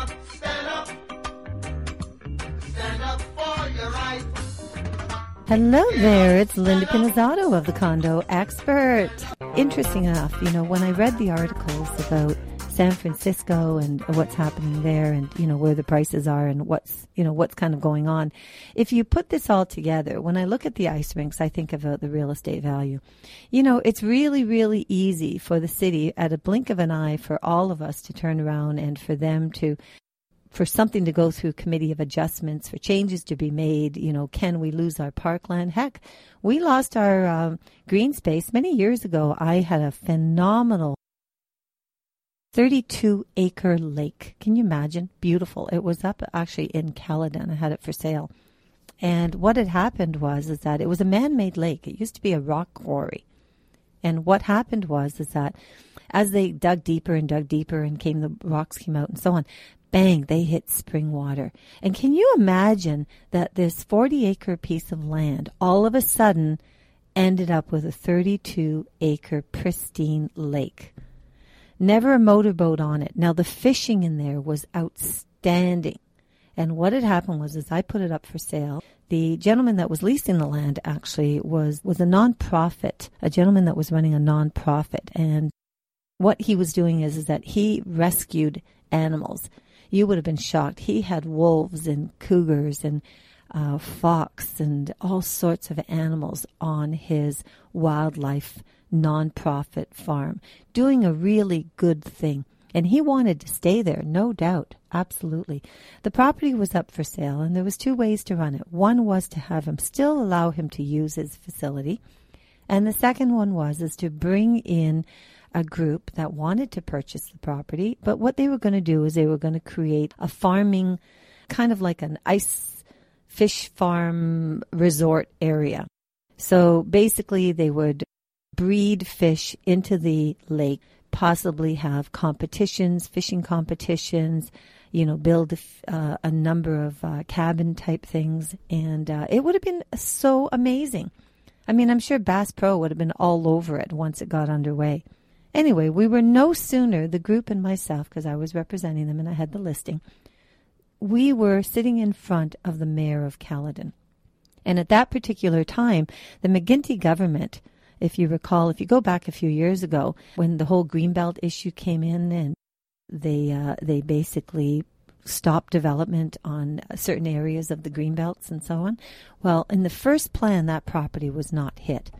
up, stand up. Stand up for your rights. Hello there, it's Linda Pinizzotto of the Condo Expert. Interesting enough, you know, when I read the articles about San Francisco and what's happening there and, you know, where the prices are and what's, you know, what's kind of going on. If you put this all together, when I look at the ice rinks, I think about the real estate value. You know, it's really, really easy for the city at a blink of an eye for all of us to turn around and for them to for something to go through committee of adjustments, for changes to be made. You know, can we lose our parkland? Heck, we lost our um, green space many years ago. I had a phenomenal 32 acre lake. Can you imagine? Beautiful. It was up actually in Caledon. I had it for sale. And what had happened was is that it was a man-made lake. It used to be a rock quarry. And what happened was is that as they dug deeper and dug deeper and came the rocks came out and so on, bang, they hit spring water. And can you imagine that this 40 acre piece of land all of a sudden ended up with a 32 acre pristine lake? Never a motorboat on it. Now the fishing in there was outstanding. And what had happened was, is I put it up for sale. The gentleman that was leasing the land actually was was a nonprofit, a gentleman that was running a nonprofit, and what he was doing is, is that he rescued animals. You would have been shocked. He had wolves and cougars and uh, fox and all sorts of animals on his wildlife nonprofit farm, doing a really good thing. And he wanted to stay there, no doubt, absolutely. The property was up for sale, and there was two ways to run it. One was to have him still allow him to use his facility, and the second one was is to bring in a group that wanted to purchase the property, but what they were going to do is they were going to create a farming, kind of like an ice fish farm resort area. So basically, they would breed fish into the lake, possibly have competitions, fishing competitions, you know, build uh, a number of uh, cabin type things. And uh, it would have been so amazing. I mean, I'm sure Bass Pro would have been all over it once it got underway. Anyway, we were no sooner, the group and myself, because I was representing them and I had the listing, we were sitting in front of the mayor of Caledon. And at that particular time, the McGuinty government if you recall, if you go back a few years ago, when the whole greenbelt issue came in, and they uh, they basically stopped development on certain areas of the greenbelts and so on. Well, in the first plan, that property was not hit,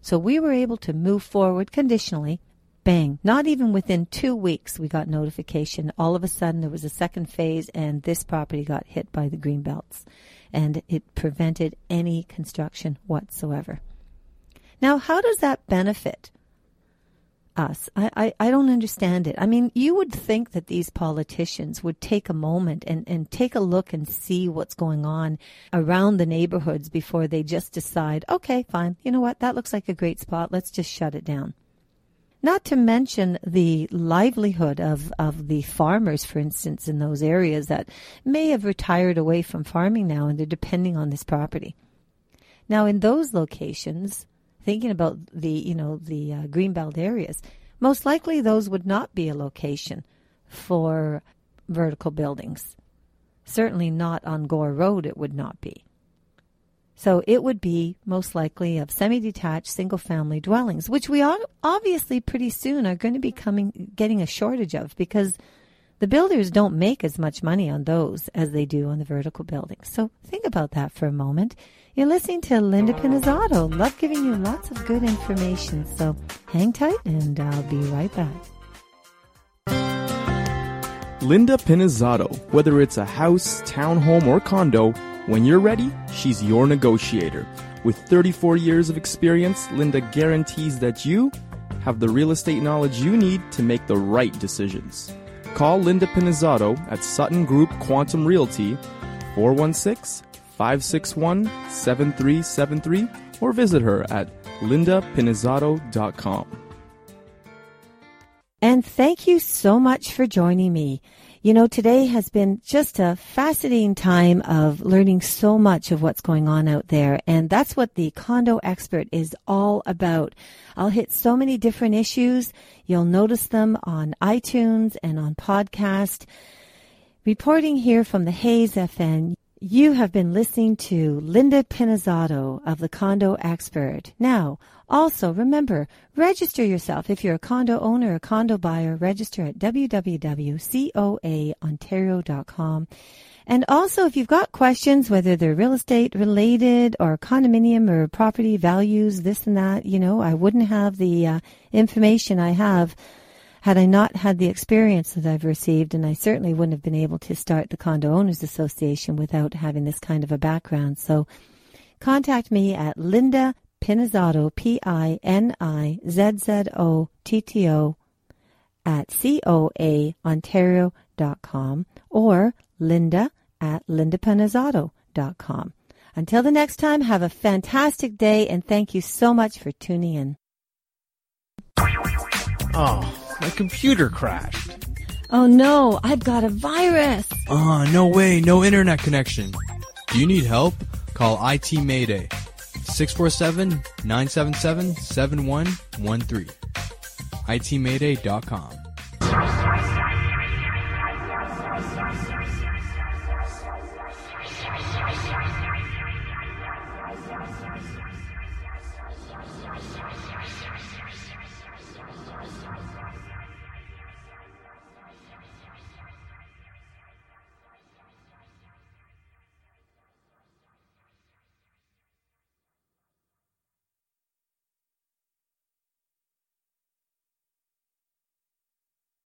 so we were able to move forward conditionally. Bang! Not even within two weeks, we got notification. All of a sudden, there was a second phase, and this property got hit by the greenbelts, and it prevented any construction whatsoever. Now, how does that benefit us? I, I, I, don't understand it. I mean, you would think that these politicians would take a moment and, and take a look and see what's going on around the neighborhoods before they just decide, okay, fine, you know what, that looks like a great spot, let's just shut it down. Not to mention the livelihood of, of the farmers, for instance, in those areas that may have retired away from farming now and they're depending on this property. Now, in those locations, thinking about the you know the uh, greenbelt areas, most likely those would not be a location for vertical buildings. Certainly not on Gore Road. It would not be. So it would be most likely of semi-detached single-family dwellings, which we obviously pretty soon are going to be coming getting a shortage of because the builders don't make as much money on those as they do on the vertical buildings. So think about that for a moment. You're listening to Linda Pinizzotto. Love giving you lots of good information. So hang tight and I'll be right back. Linda Pinizzotto. Whether it's a house, townhome, or condo, when you're ready, she's your negotiator. With 34 years of experience, Linda guarantees that you have the real estate knowledge you need to make the right decisions. Call Linda Pinizzotto at Sutton Group Quantum Realty 416 561 7373 or visit her at lindapinizzotto.com. And thank you so much for joining me. You know, today has been just a fascinating time of learning so much of what's going on out there. And that's what the condo expert is all about. I'll hit so many different issues. You'll notice them on iTunes and on podcast Reporting here from the Hayes FN, you have been listening to Linda Pinizzotto of the Condo Expert. Now, also remember, register yourself. If you're a condo owner or a condo buyer, register at www.coaontario.com. And also, if you've got questions, whether they're real estate related or condominium or property values, this and that, you know, I wouldn't have the uh, information I have had I not had the experience that I've received, and I certainly wouldn't have been able to start the Condo Owners Association without having this kind of a background. So contact me at Linda Pinizzotto, P-I-N-I-Z-Z-O-T-T-O at coaontario.com or linda at lindapinizzotto.com. Until the next time, have a fantastic day and thank you so much for tuning in. Oh, my computer crashed. Oh no, I've got a virus. Oh, no way, no internet connection. Do you need help? Call IT Mayday. 647 977 7113. ITMayday.com.